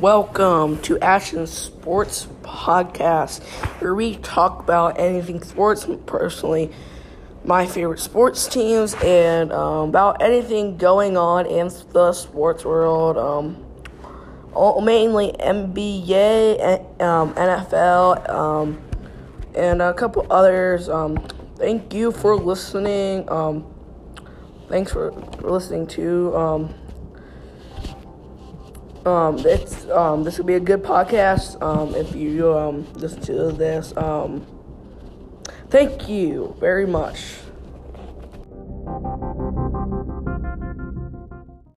Welcome to Action Sports Podcast, where we talk about anything sports. Personally, my favorite sports teams and um, about anything going on in the sports world. Um, all, mainly NBA, um, NFL, um, and a couple others. Um, thank you for listening. Um, thanks for, listening to. Um, it's um, this will be a good podcast. Um, if you um listen to this, um, thank you very much.